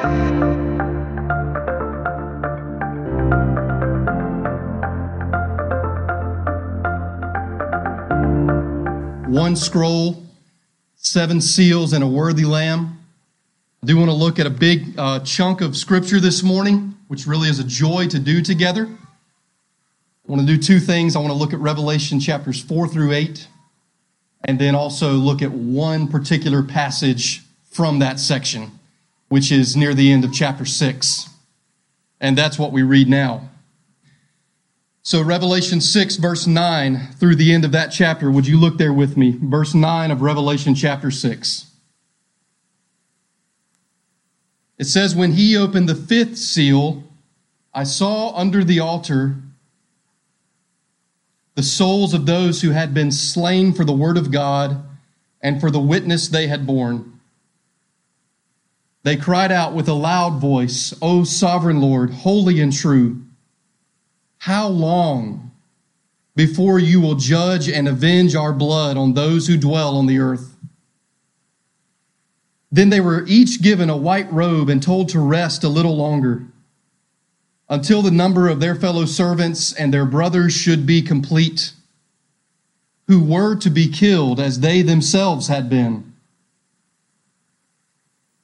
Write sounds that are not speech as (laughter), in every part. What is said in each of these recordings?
One scroll, seven seals, and a worthy lamb. I do want to look at a big uh, chunk of scripture this morning, which really is a joy to do together. I want to do two things. I want to look at Revelation chapters 4 through 8, and then also look at one particular passage from that section, which is near the end of chapter 6. And that's what we read now. So, Revelation 6, verse 9, through the end of that chapter, would you look there with me? Verse 9 of Revelation chapter 6. It says, When he opened the fifth seal, I saw under the altar the souls of those who had been slain for the word of God and for the witness they had borne. They cried out with a loud voice, O sovereign Lord, holy and true, how long before you will judge and avenge our blood on those who dwell on the earth? Then they were each given a white robe and told to rest a little longer until the number of their fellow servants and their brothers should be complete, who were to be killed as they themselves had been.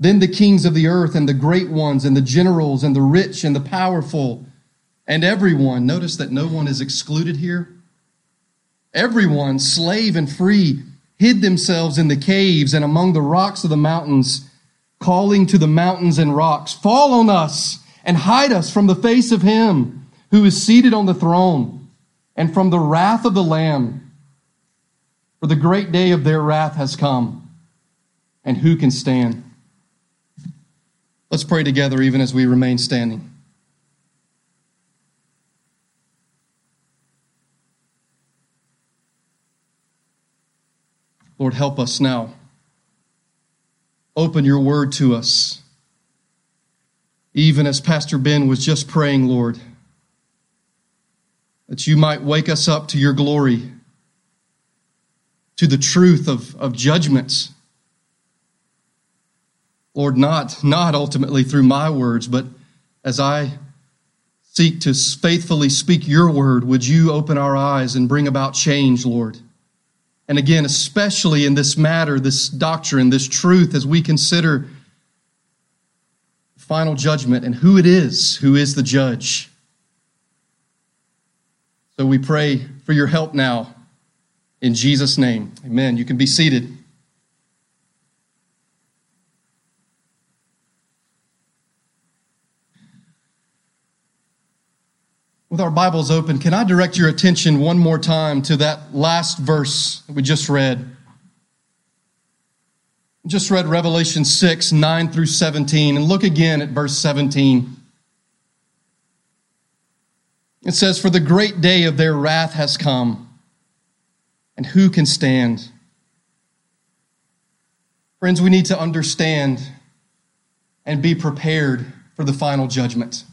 Then the kings of the earth, and the great ones, and the generals, and the rich, and the powerful, and everyone, notice that no one is excluded here. Everyone, slave and free, hid themselves in the caves and among the rocks of the mountains, calling to the mountains and rocks, Fall on us! and hide us from the face of him who is seated on the throne and from the wrath of the Lamb. For the great day of their wrath has come, and who can stand? Let's pray together even as we remain standing. Lord, help us now. Open your word to us even as Pastor Ben was just praying, Lord, that you might wake us up to your glory, to the truth of, of judgments. Lord, not, not ultimately through my words, but as I seek to faithfully speak your word, would you open our eyes and bring about change, Lord? And again, especially in this matter, this doctrine, this truth, as we consider final judgment and who it is who is the judge. So we pray for your help now in Jesus' name. Amen. You can be seated. With our Bibles open, can I direct your attention one more time to that last verse that we just read? just read Revelation 6, 9 through 17, and look again at verse 17. It says, For the great day of their wrath has come, and who can stand? Friends, we need to understand and be prepared for the final judgment.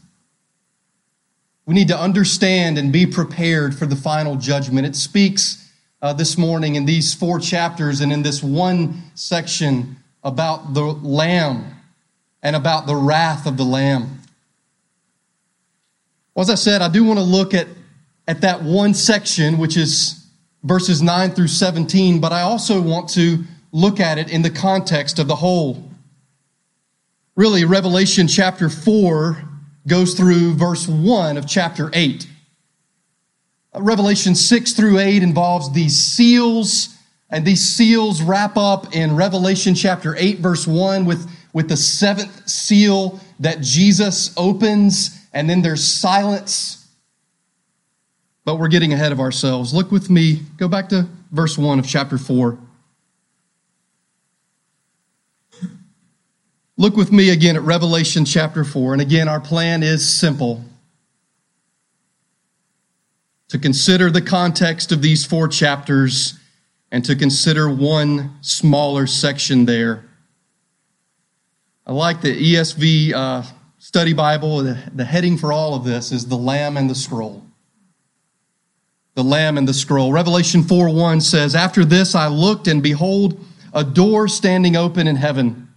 We need to understand and be prepared for the final judgment. It speaks uh, this morning in these four chapters and in this one section about the Lamb and about the wrath of the Lamb. Well, as I said, I do want to look at, at that one section, which is verses 9 through 17, but I also want to look at it in the context of the whole. Really, Revelation chapter 4 goes through verse 1 of chapter 8. Uh, Revelation 6 through 8 involves these seals, and these seals wrap up in Revelation chapter 8, verse 1, with, with the seventh seal that Jesus opens, and then there's silence. But we're getting ahead of ourselves. Look with me, go back to verse 1 of chapter 4. Look with me again at Revelation chapter 4. And again, our plan is simple to consider the context of these four chapters and to consider one smaller section there. I like the ESV uh, study Bible. The, the heading for all of this is the Lamb and the Scroll. The Lamb and the Scroll. Revelation 4 1 says, After this I looked, and behold, a door standing open in heaven.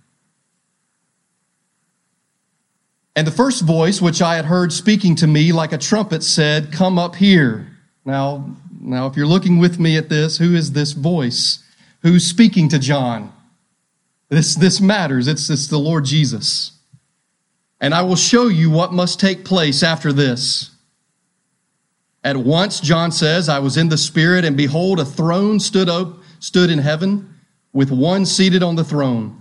And the first voice which I had heard speaking to me like a trumpet said, Come up here. Now, now if you're looking with me at this, who is this voice? Who's speaking to John? This, this matters. It's, it's the Lord Jesus. And I will show you what must take place after this. At once, John says, I was in the Spirit, and behold, a throne stood up, stood in heaven, with one seated on the throne.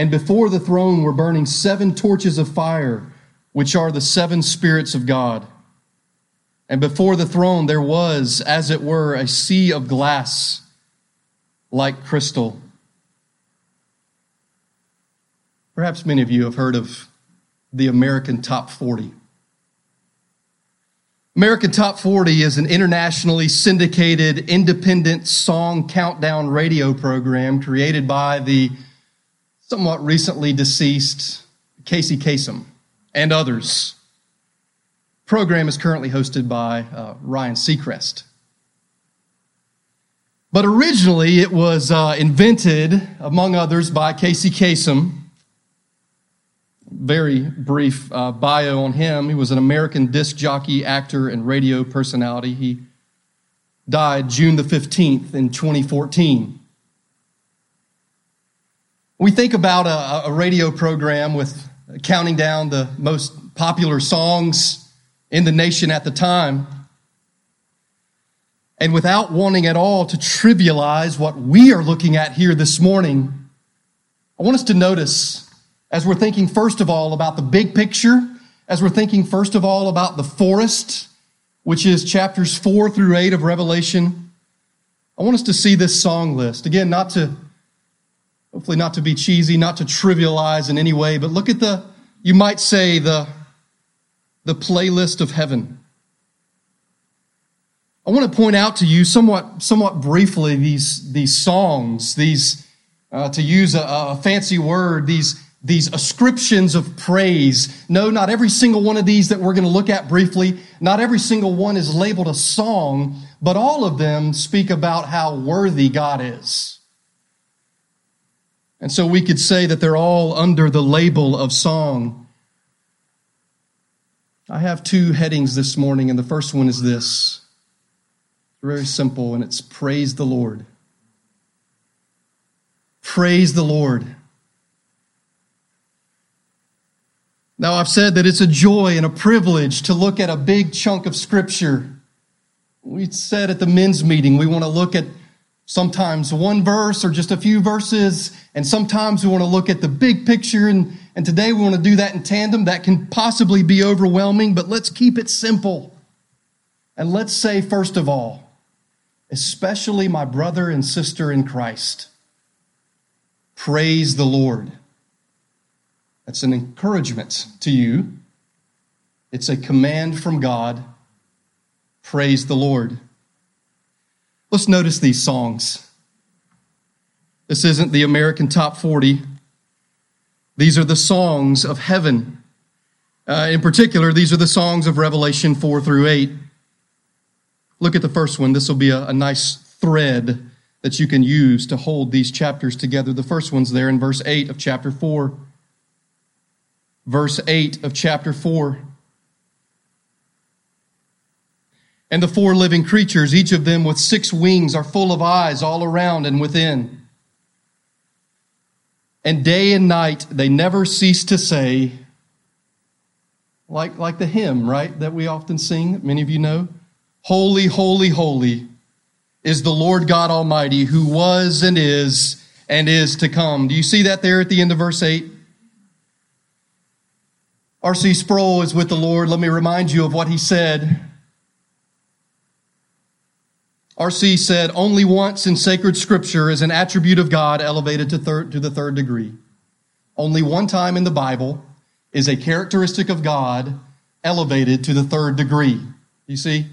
And before the throne were burning seven torches of fire, which are the seven spirits of God. And before the throne there was, as it were, a sea of glass like crystal. Perhaps many of you have heard of the American Top 40. American Top 40 is an internationally syndicated independent song countdown radio program created by the somewhat recently deceased Casey Kasem and others. Program is currently hosted by uh, Ryan Seacrest. But originally, it was uh, invented, among others, by Casey Kasem. Very brief uh, bio on him. He was an American disc jockey, actor, and radio personality. He died June the 15th in 2014. We think about a, a radio program with counting down the most popular songs in the nation at the time. And without wanting at all to trivialize what we are looking at here this morning, I want us to notice as we're thinking, first of all, about the big picture, as we're thinking, first of all, about the forest, which is chapters four through eight of Revelation, I want us to see this song list. Again, not to Hopefully, not to be cheesy, not to trivialize in any way, but look at the, you might say, the, the playlist of heaven. I want to point out to you somewhat, somewhat briefly these, these songs, these, uh, to use a, a fancy word, these, these ascriptions of praise. No, not every single one of these that we're going to look at briefly, not every single one is labeled a song, but all of them speak about how worthy God is. And so we could say that they're all under the label of song. I have two headings this morning, and the first one is this. Very simple, and it's Praise the Lord. Praise the Lord. Now, I've said that it's a joy and a privilege to look at a big chunk of Scripture. We said at the men's meeting, we want to look at sometimes one verse or just a few verses, and sometimes we want to look at the big picture. And, and today we want to do that in tandem. That can possibly be overwhelming, but let's keep it simple. And let's say, first of all, especially my brother and sister in Christ, praise the Lord. That's an encouragement to you. It's a command from God. Praise the Lord. Let's notice these songs. This isn't the American Top 40. These are the songs of heaven. Uh, in particular, these are the songs of Revelation 4 through 8. Look at the first one. This will be a, a nice thread that you can use to hold these chapters together. The first one's there in verse 8 of chapter 4. Verse 8 of chapter 4. And the four living creatures, each of them with six wings, are full of eyes all around and within. And day and night they never cease to say, like, like the hymn, right, that we often sing, that many of you know, Holy, holy, holy is the Lord God Almighty, who was and is and is to come. Do you see that there at the end of verse 8? R.C. Sproul is with the Lord. Let me remind you of what he said. R.C. said, Only once in sacred scripture is an attribute of God elevated to, third, to the third degree. Only one time in the Bible is a characteristic of God elevated to the third degree. You see?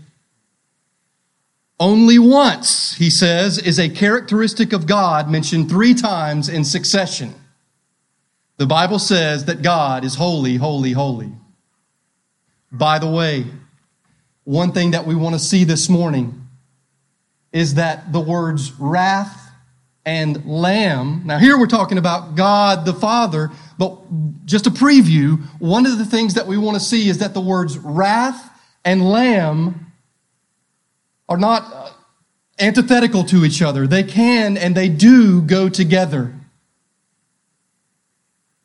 Only once, he says, is a characteristic of God mentioned three times in succession. The Bible says that God is holy, holy, holy. By the way, one thing that we want to see this morning is that the words wrath and lamb, now here we're talking about God the Father, but just a preview, one of the things that we want to see is that the words wrath and lamb are not uh, antithetical to each other. They can and they do go together.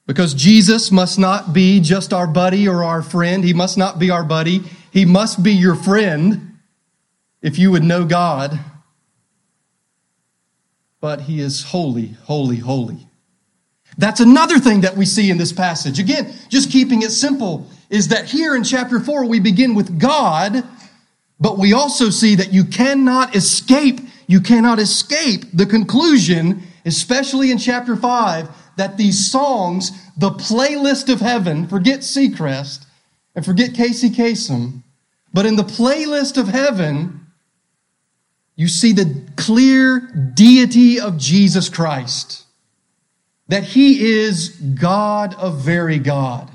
Because Jesus must not be just our buddy or our friend. He must not be our buddy. He must be your friend if you would know God. But he is holy, holy, holy. That's another thing that we see in this passage. Again, just keeping it simple is that here in chapter 4 we begin with God, but we also see that you cannot escape, you cannot escape the conclusion, especially in chapter 5, that these songs, the playlist of heaven, forget Seacrest and forget Casey Kasem, but in the playlist of heaven, you see the clear deity of Jesus Christ. That he is God of very God.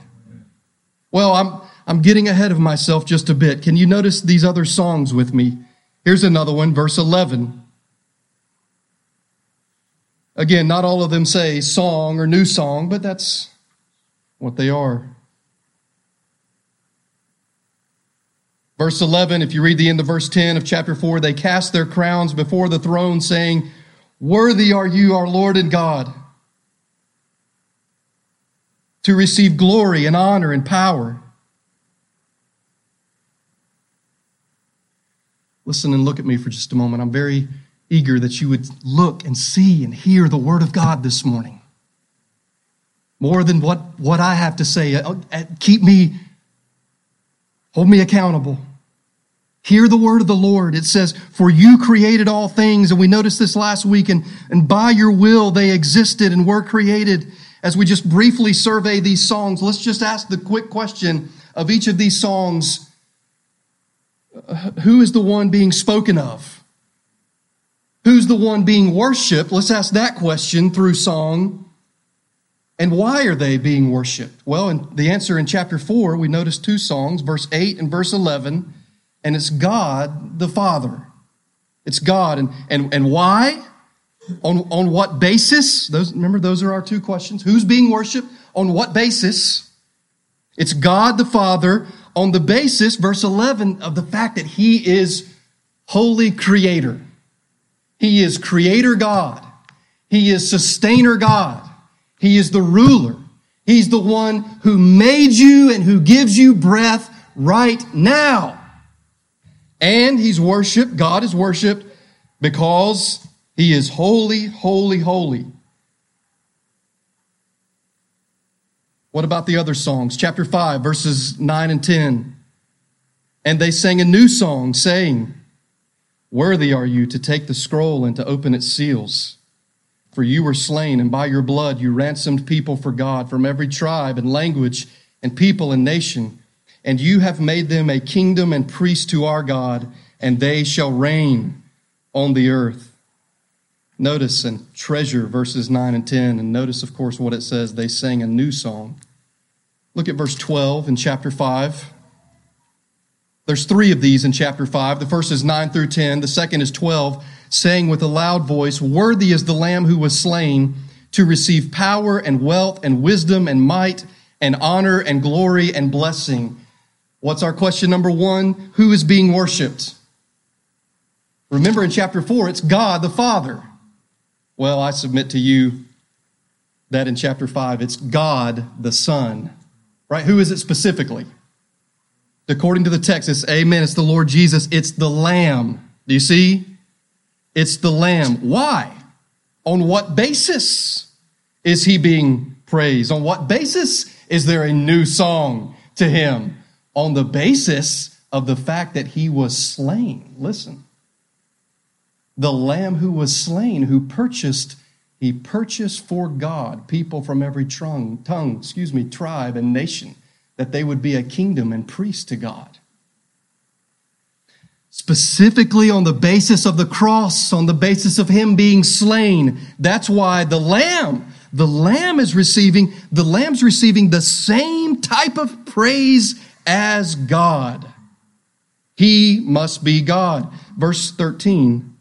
Well, I'm, I'm getting ahead of myself just a bit. Can you notice these other songs with me? Here's another one, verse 11. Again, not all of them say song or new song, but that's what they are. Verse 11, if you read the end of verse 10 of chapter 4, they cast their crowns before the throne, saying, Worthy are you, our Lord and God, to receive glory and honor and power. Listen and look at me for just a moment. I'm very eager that you would look and see and hear the word of God this morning. More than what, what I have to say. Uh, uh, keep me, hold me accountable. Hear the word of the Lord. It says, For you created all things. And we noticed this last week. And, and by your will they existed and were created. As we just briefly survey these songs, let's just ask the quick question of each of these songs Who is the one being spoken of? Who's the one being worshiped? Let's ask that question through song. And why are they being worshiped? Well, in the answer in chapter 4, we notice two songs, verse 8 and verse 11, and it's God the Father. It's God. And, and, and why? On, on what basis? Those, remember, those are our two questions. Who's being worshiped? On what basis? It's God the Father on the basis, verse 11, of the fact that He is holy creator. He is creator God. He is sustainer God. He is the ruler. He's the one who made you and who gives you breath right now. And he's worshiped, God is worshiped because he is holy, holy, holy. What about the other songs? Chapter 5, verses 9 and 10. And they sang a new song, saying, Worthy are you to take the scroll and to open its seals. For you were slain, and by your blood you ransomed people for God from every tribe and language and people and nation. And you have made them a kingdom and priest to our God, and they shall reign on the earth. Notice and treasure verses 9 and 10. And notice, of course, what it says. They sang a new song. Look at verse 12 in chapter 5. There's three of these in chapter 5. The first is 9 through 10. The second is 12, saying with a loud voice, Worthy is the Lamb who was slain to receive power and wealth and wisdom and might and honor and glory and blessing. What's our question number one? Who is being worshiped? Remember in chapter 4, it's God the Father. Well, I submit to you that in chapter 5, it's God the Son. Right? Who is it specifically? According to the text, it's Amen. It's the Lord Jesus. It's the Lamb. Do you see? It's the Lamb. Why? On what basis is he being praised? On what basis is there a new song to him? On the basis of the fact that he was slain. Listen. The Lamb who was slain, who purchased, he purchased for God people from every tongue, tongue, excuse me, tribe and nation, that they would be a kingdom and priest to God specifically on the basis of the cross, on the basis of him being slain. That's why the lamb, the lamb is receiving, the lamb's receiving the same type of praise as God. He must be God. Verse 13.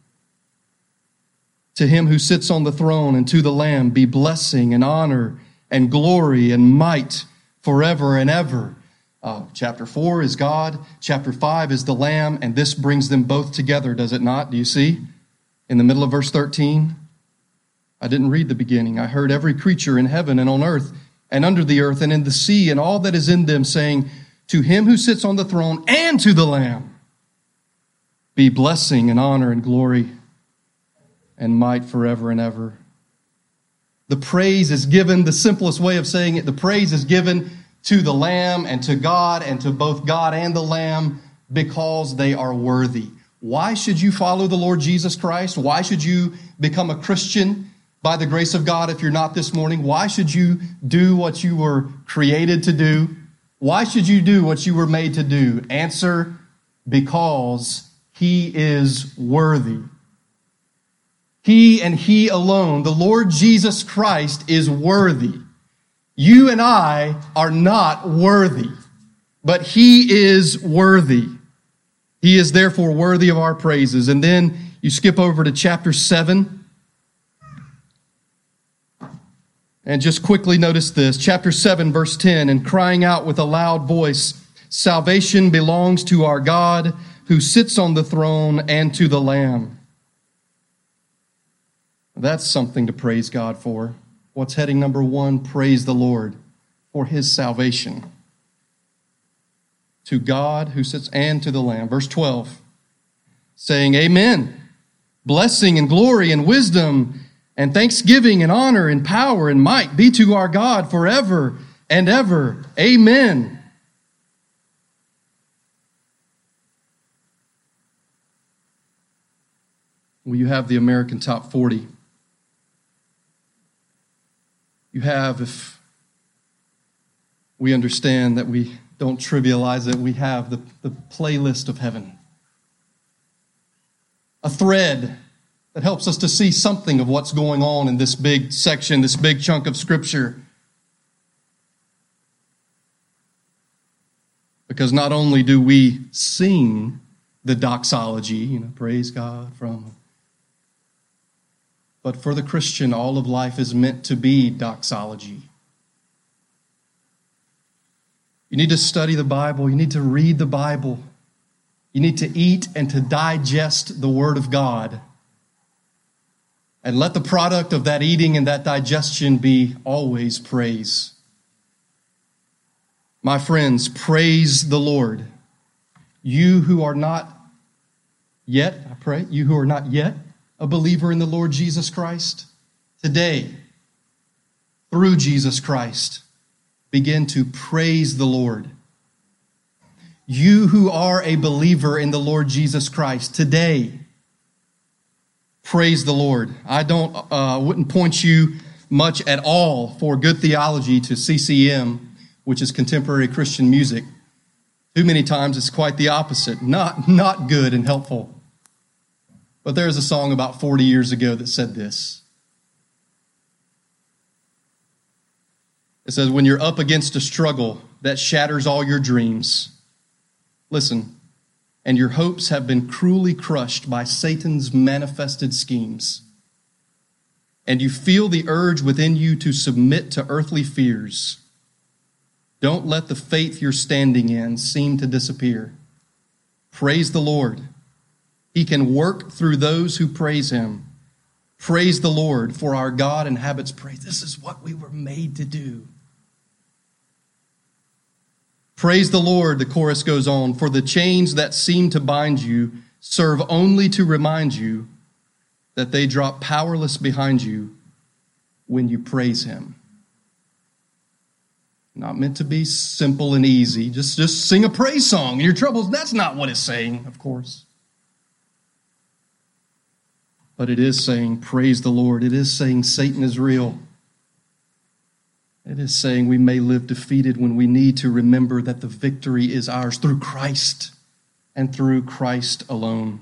To him who sits on the throne and to the lamb be blessing and honor and glory and might forever and ever. Uh, chapter 4 is God, chapter 5 is the Lamb, and this brings them both together, does it not? Do you see? In the middle of verse 13, I didn't read the beginning. I heard every creature in heaven and on earth and under the earth and in the sea and all that is in them saying, To him who sits on the throne and to the Lamb be blessing and honor and glory and might forever and ever. The praise is given, the simplest way of saying it, the praise is given to the Lamb and to God and to both God and the Lamb because they are worthy. Why should you follow the Lord Jesus Christ? Why should you become a Christian by the grace of God if you're not this morning? Why should you do what you were created to do? Why should you do what you were made to do? Answer because he is worthy. He and he alone, the Lord Jesus Christ, is worthy. You and I are not worthy, but He is worthy. He is therefore worthy of our praises. And then you skip over to chapter 7. And just quickly notice this. Chapter 7, verse 10 and crying out with a loud voice, Salvation belongs to our God who sits on the throne and to the Lamb. That's something to praise God for. What's heading number one? Praise the Lord for his salvation. To God who sits and to the Lamb. Verse 12, saying, Amen. Blessing and glory and wisdom and thanksgiving and honor and power and might be to our God forever and ever. Amen. Well, you have the American Top 40 you have if we understand that we don't trivialize it, we have the, the playlist of heaven. A thread that helps us to see something of what's going on in this big section, this big chunk of Scripture. Because not only do we sing the doxology, you know, praise God from but for the Christian, all of life is meant to be doxology. You need to study the Bible. You need to read the Bible. You need to eat and to digest the Word of God. And let the product of that eating and that digestion be always praise. My friends, praise the Lord. You who are not yet, I pray, you who are not yet a believer in the Lord Jesus Christ? Today, through Jesus Christ, begin to praise the Lord. You who are a believer in the Lord Jesus Christ, today, praise the Lord. I don't, uh, wouldn't point you much at all for good theology to CCM, which is contemporary Christian music. Too many times it's quite the opposite. Not, not good and helpful. But there is a song about 40 years ago that said this. It says, When you're up against a struggle that shatters all your dreams, listen, and your hopes have been cruelly crushed by Satan's manifested schemes, and you feel the urge within you to submit to earthly fears, don't let the faith you're standing in seem to disappear. Praise the Lord he can work through those who praise him. Praise the Lord, for our God inhabits praise. This is what we were made to do. Praise the Lord, the chorus goes on, for the chains that seem to bind you serve only to remind you that they drop powerless behind you when you praise Him. Not meant to be simple and easy. Just, just sing a praise song in your troubles. That's not what it's saying, of course. But it is saying, Praise the Lord. It is saying, Satan is real. It is saying we may live defeated when we need to remember that the victory is ours through Christ and through Christ alone.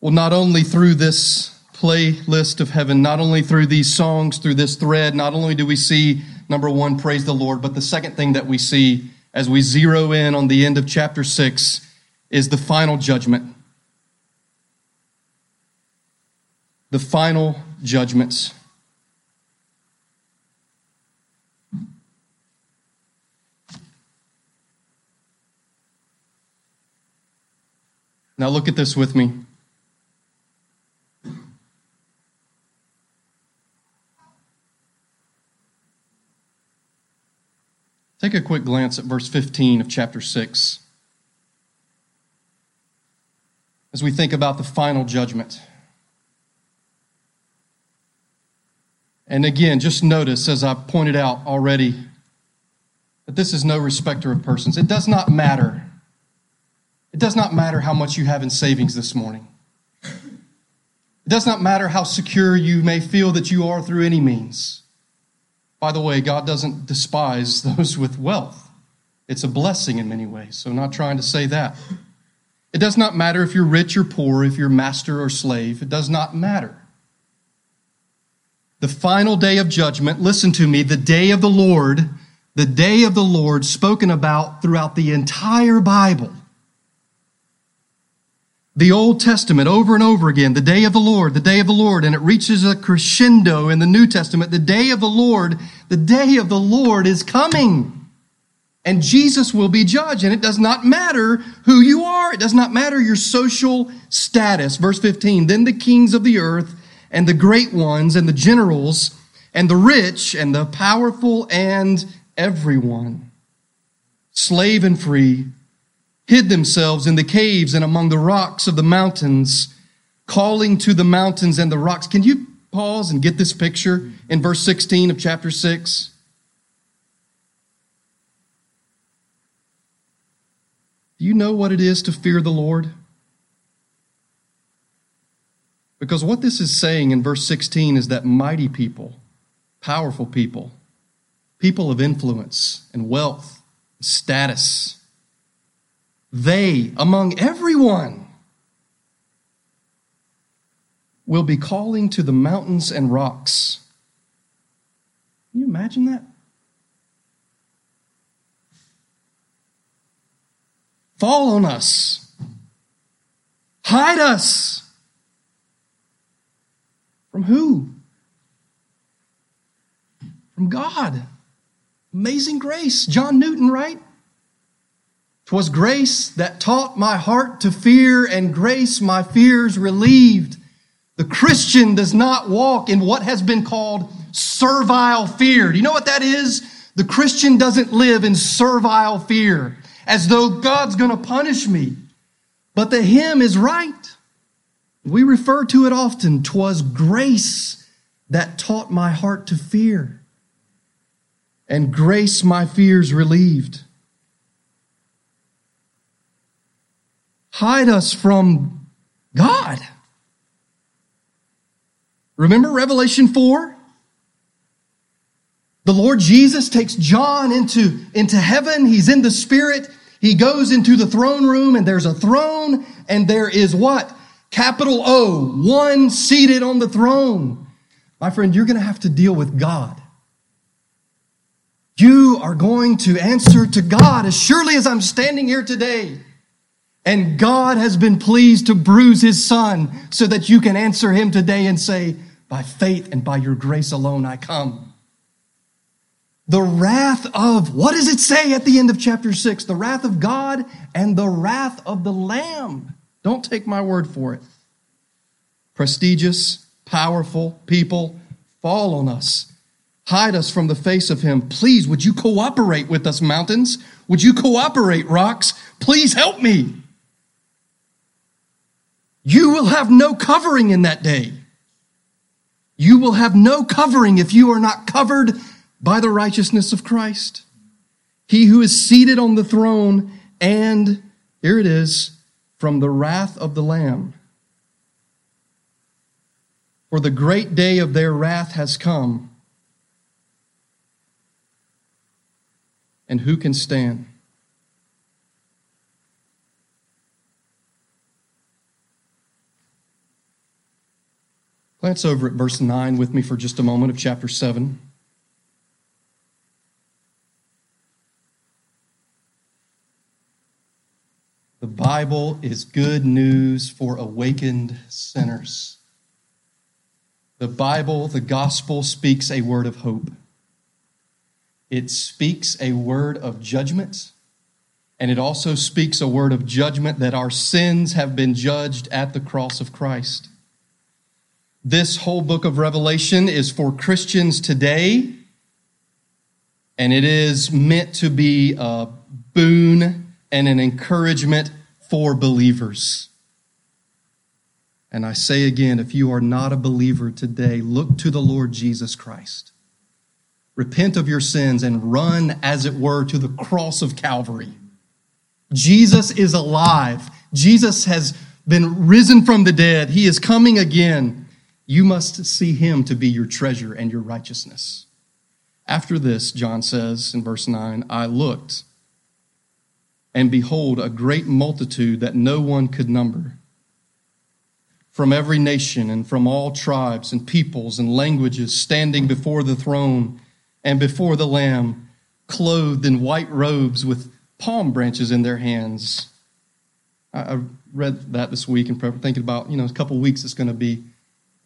Well, not only through this playlist of heaven, not only through these songs, through this thread, not only do we see, number one, praise the Lord, but the second thing that we see as we zero in on the end of chapter 6 is the final judgment. The final judgments. Now, look at this with me. Take a quick glance at verse 15 of chapter 6 as we think about the final judgment. And again, just notice, as I pointed out already, that this is no respecter of persons. It does not matter it does not matter how much you have in savings this morning. It does not matter how secure you may feel that you are through any means. By the way, God doesn't despise (laughs) those with wealth. It's a blessing in many ways, so not trying to say that. It does not matter if you're rich or poor, if you're master or slave. It does not matter. The final day of judgment, listen to me, the day of the Lord, the day of the Lord spoken about throughout the entire Bible the Old Testament over and over again, the day of the Lord, the day of the Lord, and it reaches a crescendo in the New Testament. The day of the Lord, the day of the Lord is coming. And Jesus will be judged. And it does not matter who you are. It does not matter your social status. Verse 15, then the kings of the earth and the great ones and the generals and the rich and the powerful and everyone, slave and free, hid themselves in the caves and among the rocks of the mountains, calling to the mountains and the rocks. Can you pause and get this picture in verse 16 of chapter 6? Do you know what it is to fear the Lord? Because what this is saying in verse 16 is that mighty people, powerful people, people of influence and wealth, status, they, among everyone, will be calling to the mountains and rocks. Can you imagine that? Fall on us. Hide us. From who? From God. Amazing grace. John Newton, right? 'Twas grace that taught my heart to fear, and grace my fears relieved. The Christian does not walk in what has been called servile fear. Do you know what that is? The Christian doesn't live in servile fear, as though God's going to punish me. But the hymn is right. We refer to it often. Twas grace that taught my heart to fear, and grace my fears relieved. Hide us from God. Remember Revelation 4? The Lord Jesus takes John into, into heaven. He's in the Spirit. He goes into the throne room, and there's a throne, and there is what? Capital O, one seated on the throne. My friend, you're going to have to deal with God. You are going to answer to God as surely as I'm standing here today. And God has been pleased to bruise his son so that you can answer him today and say, by faith and by your grace alone I come. The wrath of, what does it say at the end of chapter six? The wrath of God and the wrath of the Lamb. Don't take my word for it. Prestigious, powerful people fall on us. Hide us from the face of him. Please, would you cooperate with us, mountains? Would you cooperate, rocks? Please help me. You will have no covering in that day. You will have no covering if you are not covered by the righteousness of Christ. He who is seated on the throne, and here it is, from the wrath of the Lamb. For the great day of their wrath has come. And who can stand? Glance over at verse 9 with me for just a moment of chapter 7. The Bible is good news for awakened sinners. The Bible, the gospel, speaks a word of hope. It speaks a word of judgment, and it also speaks a word of judgment that our sins have been judged at the cross of Christ. This whole book of Revelation is for Christians today, and it is meant to be a boon and an encouragement for believers. And I say again, if you are not a believer today, look to the Lord Jesus Christ. Repent of your sins and run, as it were, to the cross of Calvary. Jesus is alive. Jesus has been risen from the dead. He is coming again. You must see him to be your treasure and your righteousness. After this, John says in verse 9, I looked, and behold, a great multitude that no one could number, from every nation and from all tribes and peoples and languages, standing before the throne and before the Lamb, clothed in white robes with palm branches in their hands. I read that this week and thinking about, you know, a couple weeks it's going to be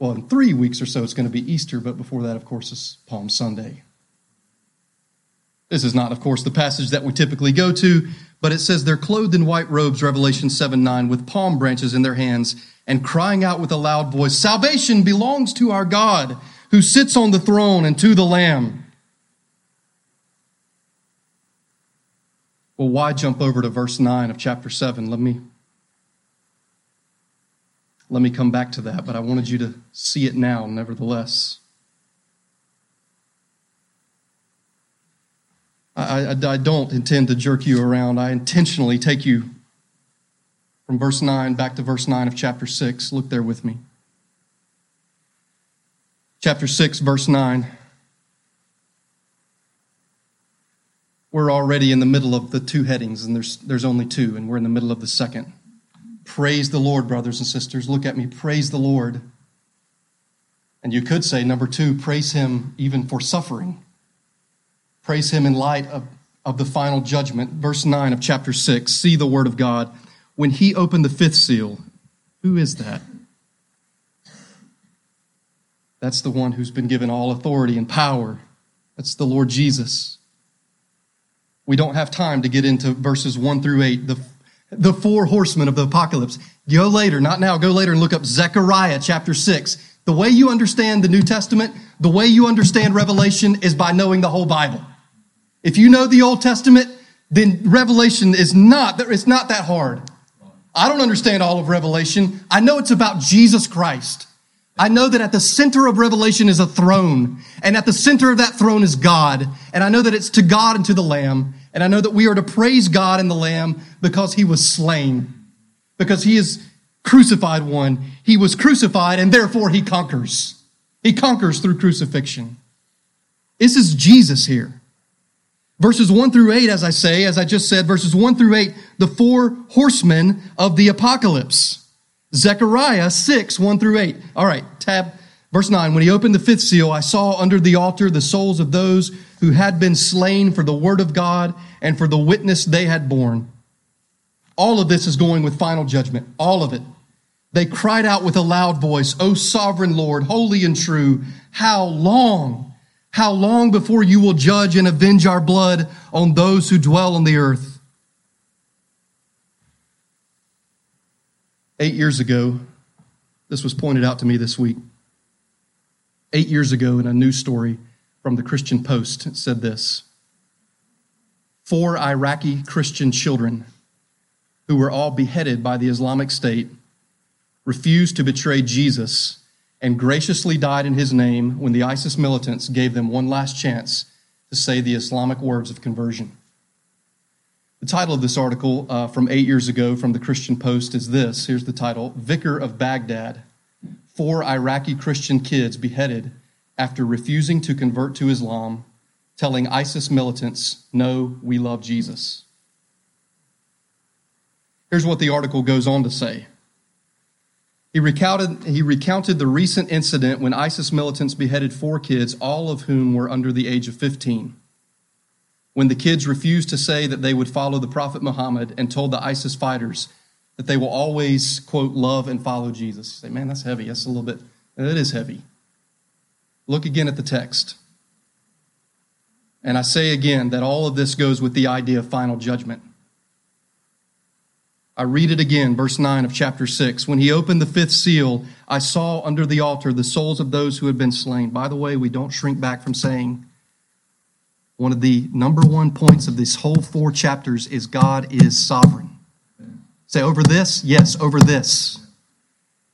well, in three weeks or so, it's going to be Easter, but before that, of course, is Palm Sunday. This is not, of course, the passage that we typically go to, but it says they're clothed in white robes, Revelation 7 9, with palm branches in their hands, and crying out with a loud voice Salvation belongs to our God, who sits on the throne and to the Lamb. Well, why jump over to verse 9 of chapter 7? Let me let me come back to that, but I wanted you to see it now, nevertheless. I, I, I, don't intend to jerk you around. I intentionally take you from verse 9 back to verse 9 of chapter 6. Look there with me. Chapter 6, verse 9. We're already in the middle of the two headings, and there's, there's only two, and we're in the middle of the second. Praise the Lord, brothers and sisters. Look at me. Praise the Lord. And you could say, number two, praise Him even for suffering. Praise Him in light of, of the final judgment. Verse 9 of chapter 6, see the word of God. When He opened the fifth seal, who is that? That's the one who's been given all authority and power. That's the Lord Jesus. We don't have time to get into verses 1 through 8. The the four horsemen of the apocalypse. Go later, not now, go later and look up Zechariah chapter 6. The way you understand the New Testament, the way you understand Revelation is by knowing the whole Bible. If you know the Old Testament, then Revelation is not, it's not that hard. I don't understand all of Revelation. I know it's about Jesus Christ. I know that at the center of Revelation is a throne, and at the center of that throne is God. And I know that it's to God and to the Lamb. And I know that we are to praise God and the Lamb because he was slain, because he is crucified one. He was crucified and therefore he conquers. He conquers through crucifixion. This is Jesus here. Verses 1 through 8, as I say, as I just said, verses 1 through 8, the four horsemen of the apocalypse. Zechariah 6, 1 through 8. All right, tab Verse 9, when he opened the fifth seal, I saw under the altar the souls of those who had been slain for the word of God and for the witness they had borne. All of this is going with final judgment. All of it. They cried out with a loud voice, O sovereign Lord, holy and true, how long, how long before you will judge and avenge our blood on those who dwell on the earth? Eight years ago, this was pointed out to me this week eight years ago in a news story from the Christian Post. Said this Four Iraqi Christian children who were all beheaded by the Islamic State refused to betray Jesus and graciously died in his name when the ISIS militants gave them one last chance to say the Islamic words of conversion. The title of this article uh, from eight years ago from the Christian Post is this. Here's the title Vicar of Baghdad. Four Iraqi Christian kids beheaded after refusing to convert to Islam, telling ISIS militants, No, we love Jesus. Here's what the article goes on to say. He recounted, he recounted the recent incident when ISIS militants beheaded four kids, all of whom were under the age of 15. When the kids refused to say that they would follow the Prophet Muhammad and told the ISIS fighters that they will always, quote, love and follow Jesus. Say, man, that's heavy. That's a little bit, it is heavy. Look again at the text. And I say again that all of this goes with the idea of final judgment. I read it again, verse 9 of chapter 6. When he opened the fifth seal, I saw under the altar the souls of those who had been slain. By the way, we don't shrink back from saying one of the number one points of this whole four chapters is God is sovereign. Say, over this? Yes, over this.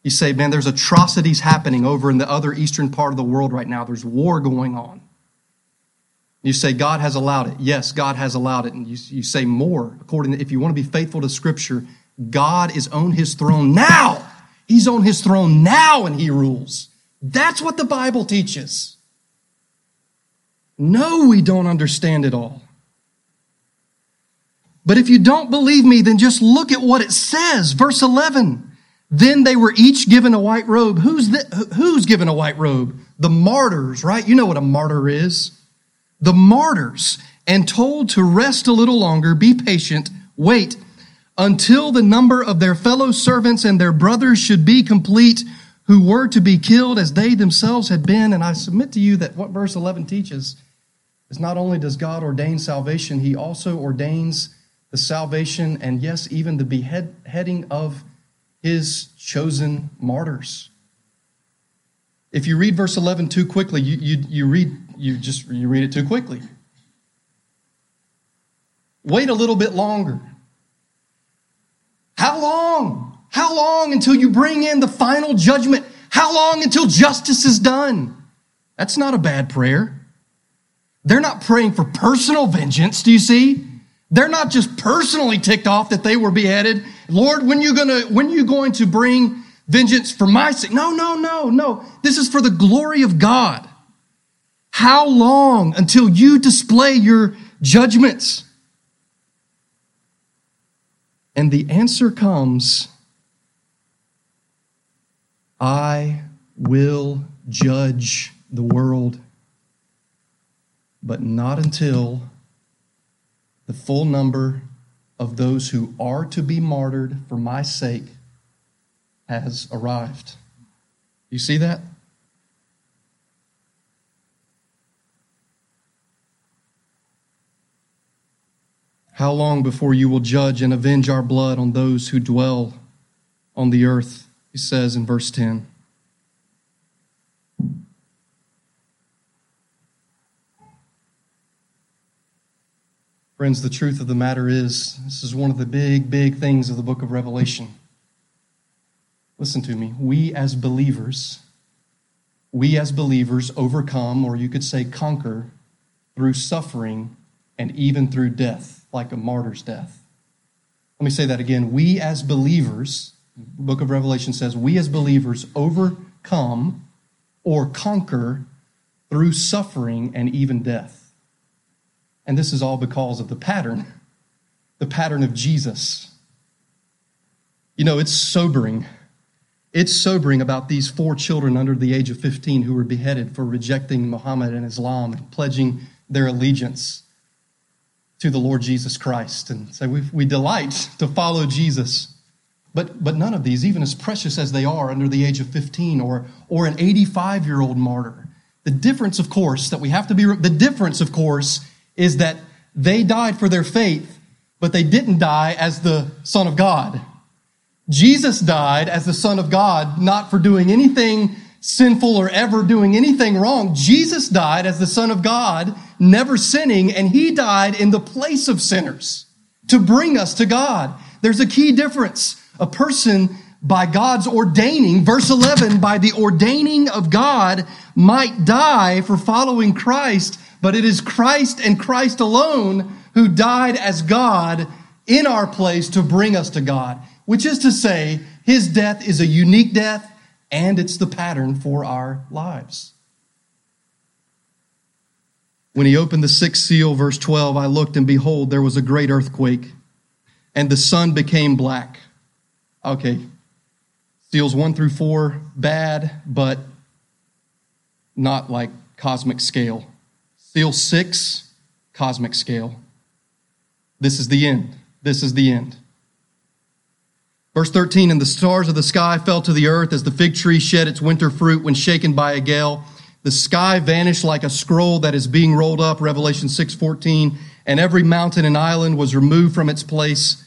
You say, man, there's atrocities happening over in the other eastern part of the world right now. There's war going on. You say God has allowed it. Yes, God has allowed it. And you, you say more, according to, if you want to be faithful to Scripture, God is on his throne now. He's on his throne now and he rules. That's what the Bible teaches. No, we don't understand it all. But if you don't believe me, then just look at what it says. Verse 11. Then they were each given a white robe. Who's, the, who's given a white robe? The martyrs, right? You know what a martyr is the martyrs, and told to rest a little longer, be patient, wait until the number of their fellow servants and their brothers should be complete, who were to be killed as they themselves had been. And I submit to you that what verse 11 teaches is not only does God ordain salvation, he also ordains the salvation and, yes, even the beheading of his chosen martyrs. If you read verse 11 too quickly, you, you, you read you just you read it too quickly. Wait a little bit longer. How long? How long until you bring in the final judgment? How long until justice is done? That's not a bad prayer. They're not praying for personal vengeance, do you see? They're not just personally ticked off that they were beheaded. Lord, when you gonna when you going to bring vengeance for my sake? No, no, no, no. This is for the glory of God. How long until you display your judgments? And the answer comes I will judge the world, but not until the full number of those who are to be martyred for my sake has arrived. You see that? How long before you will judge and avenge our blood on those who dwell on the earth? He says in verse 10. Friends, the truth of the matter is, this is one of the big, big things of the book of Revelation. Listen to me. We as believers, we as believers overcome, or you could say conquer, through suffering and even through death like a martyr's death. Let me say that again. We as believers, book of Revelation says, we as believers overcome or conquer through suffering and even death. And this is all because of the pattern, the pattern of Jesus. You know, it's sobering. It's sobering about these four children under the age of 15 who were beheaded for rejecting Muhammad and Islam and pledging their allegiance to the Lord Jesus Christ and say we, we delight to follow Jesus. But, but none of these, even as precious as they are under the age of 15 or, or an 85 year old martyr, the difference, of course, that we have to be, the difference, of course, is that they died for their faith, but they didn't die as the Son of God. Jesus died as the Son of God, not for doing anything sinful or ever doing anything wrong. Jesus died as the Son of God, never sinning, and he died in the place of sinners to bring us to God. There's a key difference. A person by God's ordaining, verse 11, by the ordaining of God, might die for following Christ, but it is Christ and Christ alone who died as God in our place to bring us to God, which is to say, his death is a unique death and it's the pattern for our lives. When he opened the sixth seal, verse 12, I looked and behold, there was a great earthquake, and the sun became black. Okay, seals one through four, bad, but not like cosmic scale. Seal six, cosmic scale. This is the end. This is the end. Verse 13, and the stars of the sky fell to the earth as the fig tree shed its winter fruit when shaken by a gale. The sky vanished like a scroll that is being rolled up, Revelation 6:14, and every mountain and island was removed from its place.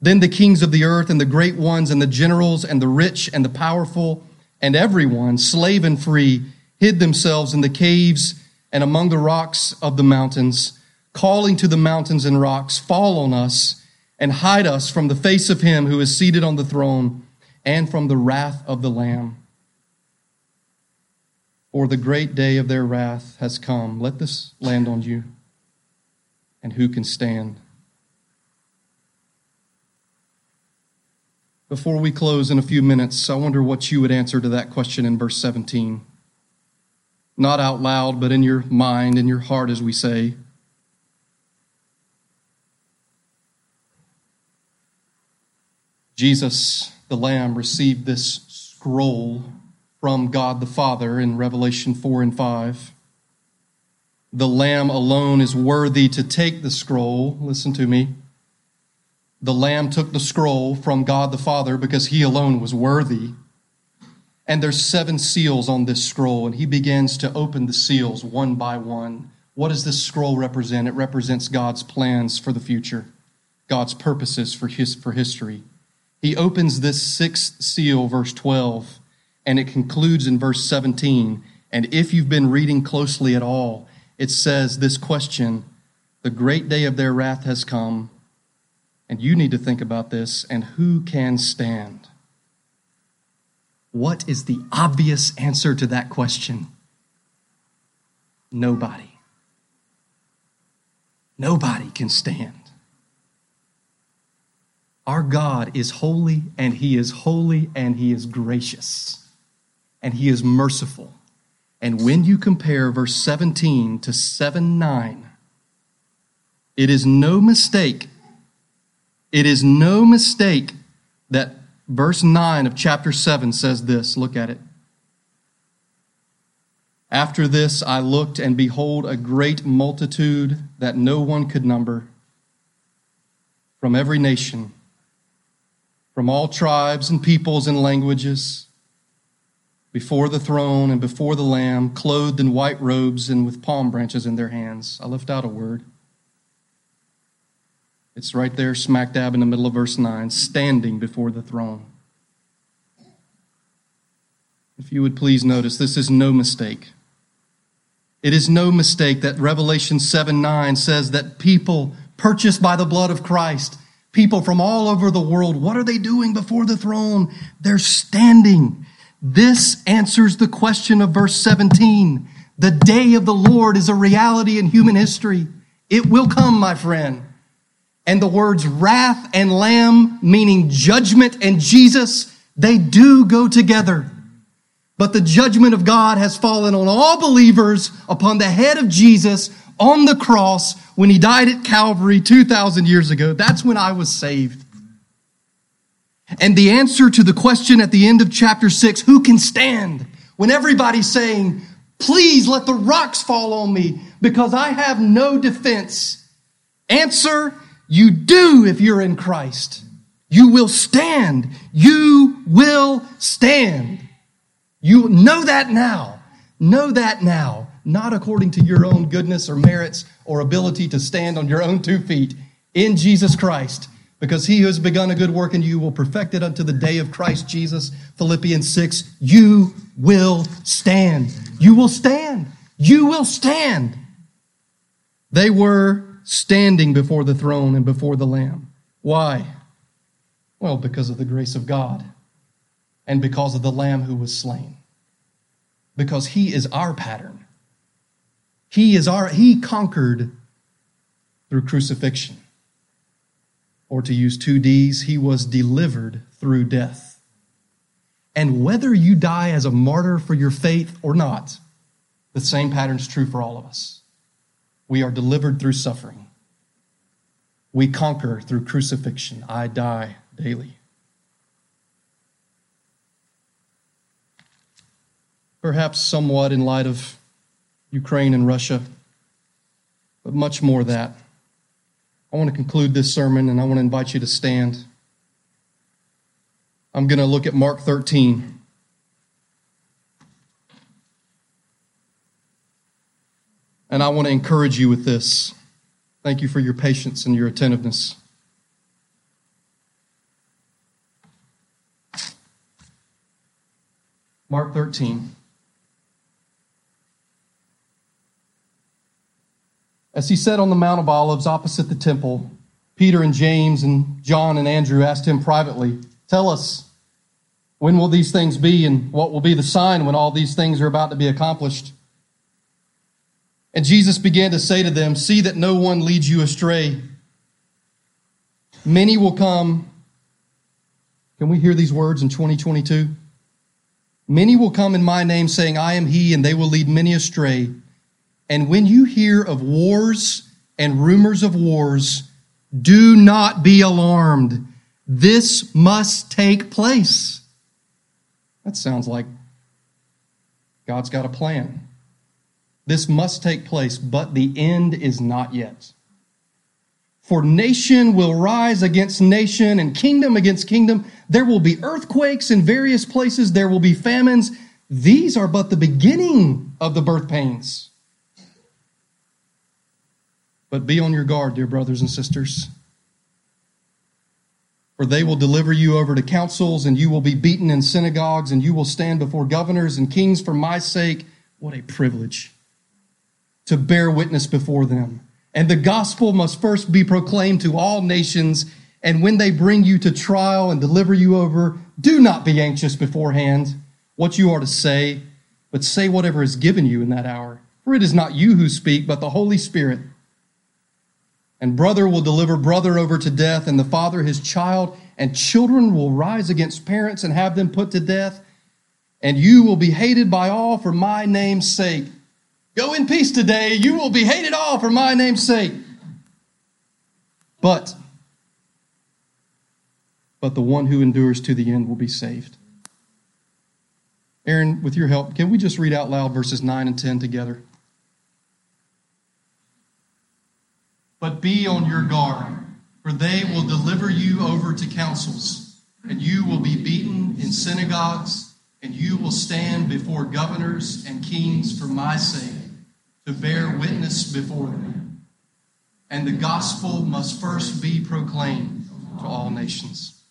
Then the kings of the earth and the great ones and the generals and the rich and the powerful and everyone, slave and free, hid themselves in the caves and among the rocks of the mountains, calling to the mountains and rocks, fall on us and hide us from the face of him who is seated on the throne and from the wrath of the Lamb. For the great day of their wrath has come. Let this land on you. And who can stand? Before we close in a few minutes, I wonder what you would answer to that question in verse 17. Not out loud, but in your mind, in your heart, as we say. Jesus, the Lamb, received this scroll from God the Father in Revelation 4 and 5. The Lamb alone is worthy to take the scroll. Listen to me. The Lamb took the scroll from God the Father because he alone was worthy. And there's seven seals on this scroll, and he begins to open the seals one by one. What does this scroll represent? It represents God's plans for the future, God's purposes for, his, for history. He opens this sixth seal, verse 12, and it concludes in verse 17. And if you've been reading closely at all, it says this question The great day of their wrath has come, and you need to think about this, and who can stand? What is the obvious answer to that question? Nobody. Nobody can stand. Our God is holy, and He is holy, and He is gracious, and He is merciful. And when you compare verse 17 to 7 9, it is no mistake, it is no mistake that verse 9 of chapter 7 says this. Look at it. After this, I looked, and behold, a great multitude that no one could number from every nation from all tribes and peoples and languages before the throne and before the Lamb, clothed in white robes and with palm branches in their hands. I left out a word. It's right there, smack dab in the middle of verse 9, standing before the throne. If you would please notice, this is no mistake. It is no mistake that Revelation 7 9 says that people purchased by the blood of Christ people from all over the world. What are they doing before the throne? They're standing. This answers the question of verse 17. The day of the Lord is a reality in human history. It will come, my friend. And the words wrath and lamb, meaning judgment and Jesus, they do go together. But the judgment of God has fallen on all believers upon the head of Jesus on the cross when he died at Calvary 2,000 years ago. That's when I was saved. And the answer to the question at the end of chapter 6, who can stand? When everybody's saying, please let the rocks fall on me because I have no defense. Answer, you do if you're in Christ. You will stand. You will stand. You know that now. Know that now not according to your own goodness or merits or ability to stand on your own two feet in Jesus Christ, because he who has begun a good work in you will perfect it unto the day of Christ Jesus. Philippians 6, you will stand. You will stand. You will stand. They were standing before the throne and before the Lamb. Why? Well, because of the grace of God. and because of the Lamb who was slain. Because he is our pattern. He is our, he conquered through crucifixion. Or to use two D's, he was delivered through death. And whether you die as a martyr for your faith or not, the same pattern is true for all of us. We are delivered through suffering. We conquer through crucifixion. I die daily. Perhaps somewhat in light of Ukraine and Russia, but much more that. I want to conclude this sermon and I want to invite you to stand. I'm going to look at Mark 13. And I want to encourage you with this. Thank you for your patience and your attentiveness. Mark 13. As he sat on the Mount of Olives opposite the temple, Peter and James and John and Andrew asked him privately, Tell us, when will these things be and what will be the sign when all these things are about to be accomplished? And Jesus began to say to them, See that no one leads you astray. Many will come. Can we hear these words in 2022? Many will come in my name, saying, I am he, and they will lead many astray. And when you hear of wars and rumors of wars, do not be alarmed. This must take place. That sounds like God's got a plan. This must take place, but the end is not yet. For nation will rise against nation and kingdom against kingdom. There will be earthquakes in various places. There will be famines. These are but the beginning of the birth pains. But be on your guard, dear brothers and sisters. For they will deliver you over to councils, and you will be beaten in synagogues, and you will stand before governors and kings for my sake. What a privilege to bear witness before them. And the gospel must first be proclaimed to all nations. And when they bring you to trial and deliver you over, do not be anxious beforehand what you are to say, but say whatever is given you in that hour. For it is not you who speak, but the Holy Spirit. And brother will deliver brother over to death, and the father his child, and children will rise against parents and have them put to death. And you will be hated by all for my name's sake. Go in peace today. You will be hated all for my name's sake. But, but the one who endures to the end will be saved. Aaron, with your help, can we just read out loud verses 9 and 10 together? But be on your guard, for they will deliver you over to councils, and you will be beaten in synagogues, and you will stand before governors and kings for my sake to bear witness before them. And the gospel must first be proclaimed to all nations.